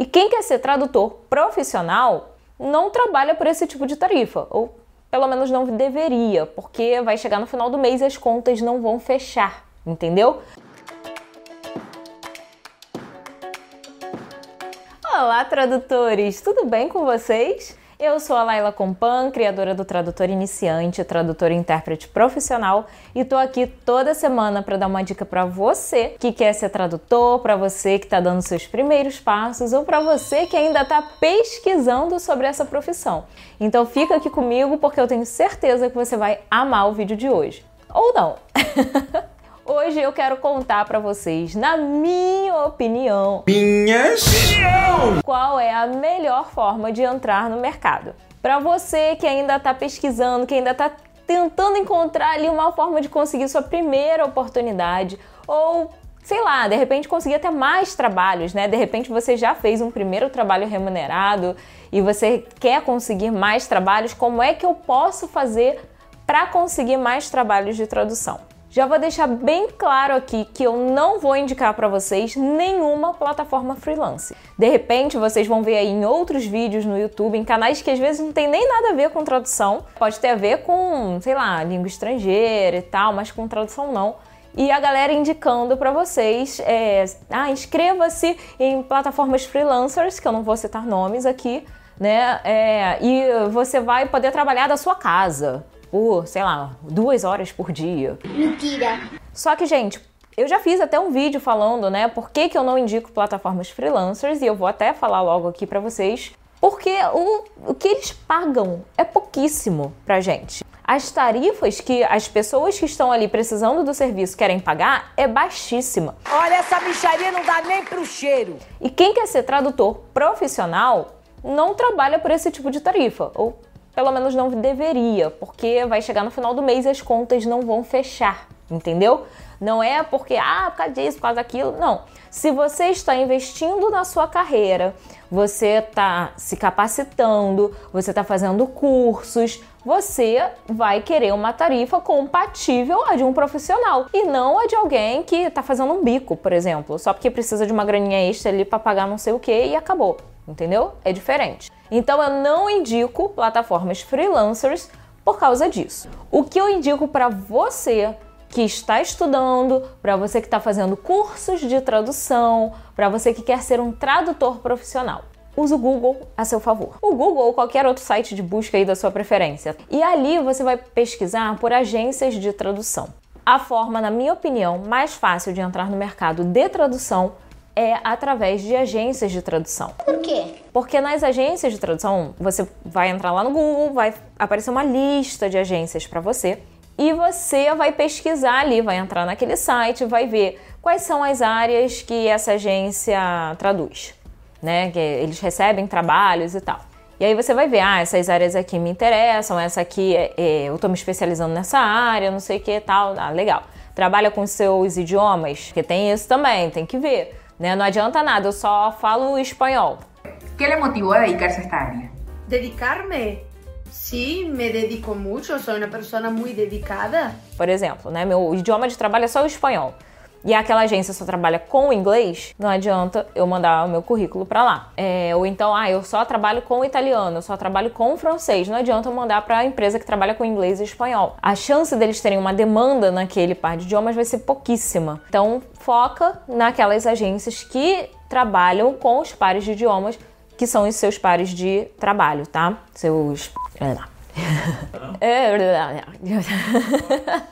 E quem quer ser tradutor profissional não trabalha por esse tipo de tarifa, ou pelo menos não deveria, porque vai chegar no final do mês e as contas não vão fechar, entendeu? Olá, tradutores! Tudo bem com vocês? Eu sou a Laila Compan, criadora do Tradutor Iniciante, tradutor e intérprete profissional, e tô aqui toda semana para dar uma dica para você que quer ser tradutor, para você que está dando seus primeiros passos ou para você que ainda está pesquisando sobre essa profissão. Então fica aqui comigo porque eu tenho certeza que você vai amar o vídeo de hoje. Ou não. Hoje eu quero contar para vocês, na minha opinião, minha opinião, qual é a melhor forma de entrar no mercado. Para você que ainda está pesquisando, que ainda está tentando encontrar ali uma forma de conseguir sua primeira oportunidade ou sei lá, de repente conseguir até mais trabalhos, né? De repente você já fez um primeiro trabalho remunerado e você quer conseguir mais trabalhos, como é que eu posso fazer para conseguir mais trabalhos de tradução? Já vou deixar bem claro aqui que eu não vou indicar para vocês nenhuma plataforma freelance. De repente, vocês vão ver aí em outros vídeos no YouTube, em canais que às vezes não tem nem nada a ver com tradução. Pode ter a ver com, sei lá, língua estrangeira e tal, mas com tradução não. E a galera indicando para vocês, é, ah, inscreva-se em plataformas freelancers, que eu não vou citar nomes aqui, né? É, e você vai poder trabalhar da sua casa por, sei lá, duas horas por dia. Mentira! Só que, gente, eu já fiz até um vídeo falando, né, por que, que eu não indico plataformas freelancers e eu vou até falar logo aqui para vocês, porque o, o que eles pagam é pouquíssimo pra gente. As tarifas que as pessoas que estão ali precisando do serviço querem pagar é baixíssima. Olha, essa bicharia não dá nem pro cheiro. E quem quer ser tradutor profissional não trabalha por esse tipo de tarifa, ou pelo menos não deveria, porque vai chegar no final do mês e as contas não vão fechar, entendeu? Não é porque, ah, por causa disso, por causa daquilo. Não. Se você está investindo na sua carreira, você está se capacitando, você está fazendo cursos, você vai querer uma tarifa compatível a de um profissional e não a de alguém que está fazendo um bico, por exemplo, só porque precisa de uma graninha extra ali para pagar não sei o que e acabou entendeu? É diferente. Então eu não indico plataformas freelancers por causa disso. O que eu indico para você que está estudando, para você que está fazendo cursos de tradução, para você que quer ser um tradutor profissional. Use o Google a seu favor. O Google ou qualquer outro site de busca aí da sua preferência. E ali você vai pesquisar por agências de tradução. A forma, na minha opinião, mais fácil de entrar no mercado de tradução é através de agências de tradução. Por quê? Porque nas agências de tradução, você vai entrar lá no Google, vai aparecer uma lista de agências para você e você vai pesquisar ali, vai entrar naquele site, vai ver quais são as áreas que essa agência traduz, né? Que eles recebem trabalhos e tal. E aí você vai ver, ah, essas áreas aqui me interessam, essa aqui é, é, eu estou me especializando nessa área, não sei o que tal. Ah, legal. Trabalha com seus idiomas, porque tem isso também, tem que ver. Né? Não adianta nada, eu só falo espanhol. O que le motivou a dedicar-se a esta área? Dedicar-me? Sim, me dedico muito, sou uma pessoa muito dedicada. Por exemplo, né, meu idioma de trabalho é só o espanhol e aquela agência só trabalha com inglês, não adianta eu mandar o meu currículo para lá. É, ou então, ah, eu só trabalho com italiano, eu só trabalho com francês, não adianta eu mandar para a empresa que trabalha com inglês e espanhol. A chance deles terem uma demanda naquele par de idiomas vai ser pouquíssima. Então, foca naquelas agências que trabalham com os pares de idiomas que são os seus pares de trabalho, tá? Seus.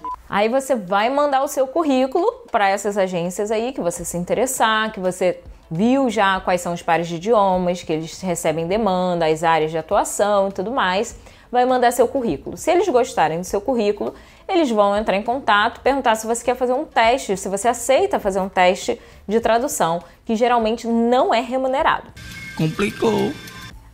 Aí você vai mandar o seu currículo para essas agências aí que você se interessar, que você viu já quais são os pares de idiomas, que eles recebem demanda, as áreas de atuação e tudo mais. Vai mandar seu currículo. Se eles gostarem do seu currículo, eles vão entrar em contato, perguntar se você quer fazer um teste, se você aceita fazer um teste de tradução, que geralmente não é remunerado. Complicou.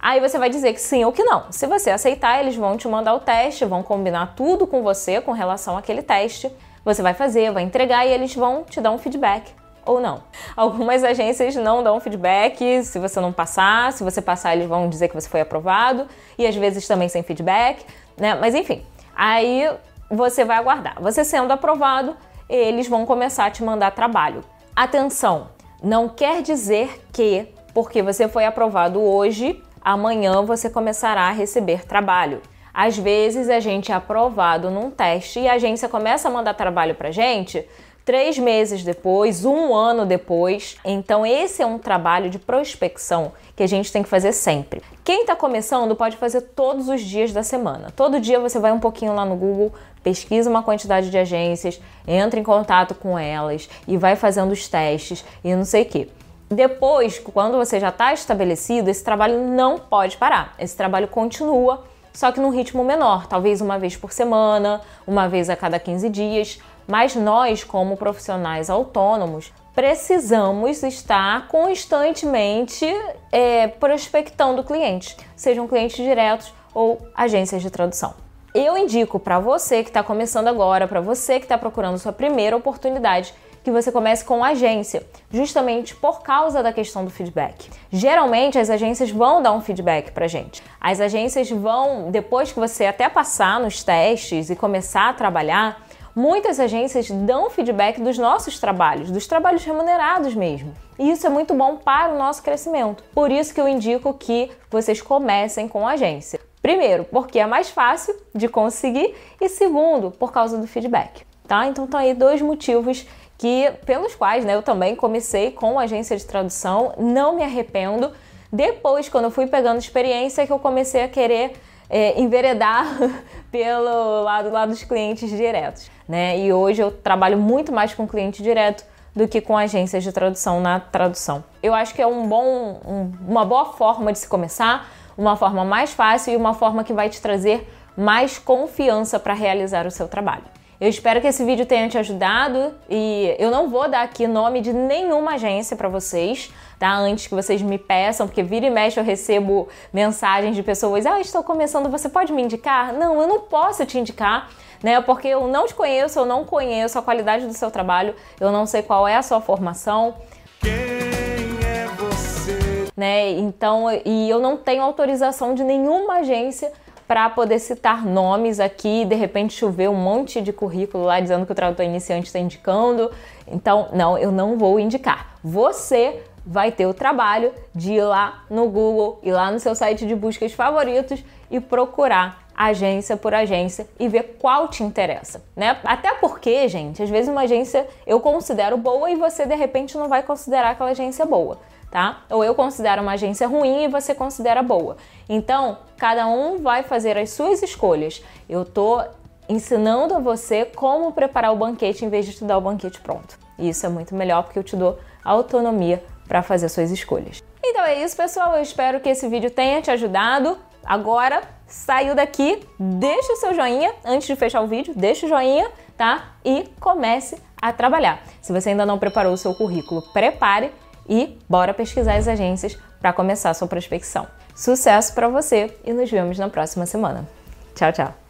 Aí você vai dizer que sim ou que não. Se você aceitar, eles vão te mandar o teste, vão combinar tudo com você com relação àquele teste. Você vai fazer, vai entregar e eles vão te dar um feedback ou não. Algumas agências não dão feedback se você não passar, se você passar, eles vão dizer que você foi aprovado e às vezes também sem feedback, né? Mas enfim, aí você vai aguardar. Você sendo aprovado, eles vão começar a te mandar trabalho. Atenção, não quer dizer que porque você foi aprovado hoje, amanhã você começará a receber trabalho. Às vezes a gente é aprovado num teste e a agência começa a mandar trabalho pra gente três meses depois, um ano depois. Então, esse é um trabalho de prospecção que a gente tem que fazer sempre. Quem está começando pode fazer todos os dias da semana. Todo dia você vai um pouquinho lá no Google, pesquisa uma quantidade de agências, entra em contato com elas e vai fazendo os testes e não sei o que. Depois, quando você já está estabelecido, esse trabalho não pode parar. Esse trabalho continua, só que num ritmo menor, talvez uma vez por semana, uma vez a cada 15 dias. Mas nós, como profissionais autônomos, precisamos estar constantemente é, prospectando clientes, sejam clientes diretos ou agências de tradução. Eu indico para você que está começando agora, para você que está procurando sua primeira oportunidade, que você comece com agência, justamente por causa da questão do feedback. Geralmente as agências vão dar um feedback pra gente. As agências vão, depois que você até passar nos testes e começar a trabalhar, muitas agências dão feedback dos nossos trabalhos, dos trabalhos remunerados mesmo. E isso é muito bom para o nosso crescimento. Por isso que eu indico que vocês comecem com agência. Primeiro, porque é mais fácil de conseguir e segundo, por causa do feedback, tá? Então estão aí dois motivos que pelos quais, né, eu também comecei com agência de tradução, não me arrependo. Depois, quando eu fui pegando experiência, que eu comecei a querer é, enveredar pelo lado lá dos clientes diretos, né? E hoje eu trabalho muito mais com cliente direto do que com agências de tradução na tradução. Eu acho que é um bom, um, uma boa forma de se começar, uma forma mais fácil e uma forma que vai te trazer mais confiança para realizar o seu trabalho. Eu espero que esse vídeo tenha te ajudado e eu não vou dar aqui nome de nenhuma agência para vocês, tá? Antes que vocês me peçam, porque vira e mexe eu recebo mensagens de pessoas: "Ah, estou começando, você pode me indicar?". Não, eu não posso te indicar, né? Porque eu não te conheço, eu não conheço a qualidade do seu trabalho, eu não sei qual é a sua formação. Quem é você? Né? Então, e eu não tenho autorização de nenhuma agência para poder citar nomes aqui, de repente chover um monte de currículo lá dizendo que o tradutor iniciante está indicando. Então, não, eu não vou indicar. Você vai ter o trabalho de ir lá no Google, ir lá no seu site de buscas favoritos e procurar agência por agência e ver qual te interessa, né? Até porque, gente, às vezes uma agência eu considero boa e você de repente não vai considerar aquela agência boa tá? Ou eu considero uma agência ruim e você considera boa. Então, cada um vai fazer as suas escolhas. Eu tô ensinando a você como preparar o banquete em vez de te dar o banquete pronto. E isso é muito melhor porque eu te dou autonomia para fazer suas escolhas. Então é isso, pessoal. Eu espero que esse vídeo tenha te ajudado. Agora, saiu daqui, deixa o seu joinha antes de fechar o vídeo, deixa o joinha, tá? E comece a trabalhar. Se você ainda não preparou o seu currículo, prepare e bora pesquisar as agências para começar a sua prospecção. Sucesso para você e nos vemos na próxima semana. Tchau, tchau.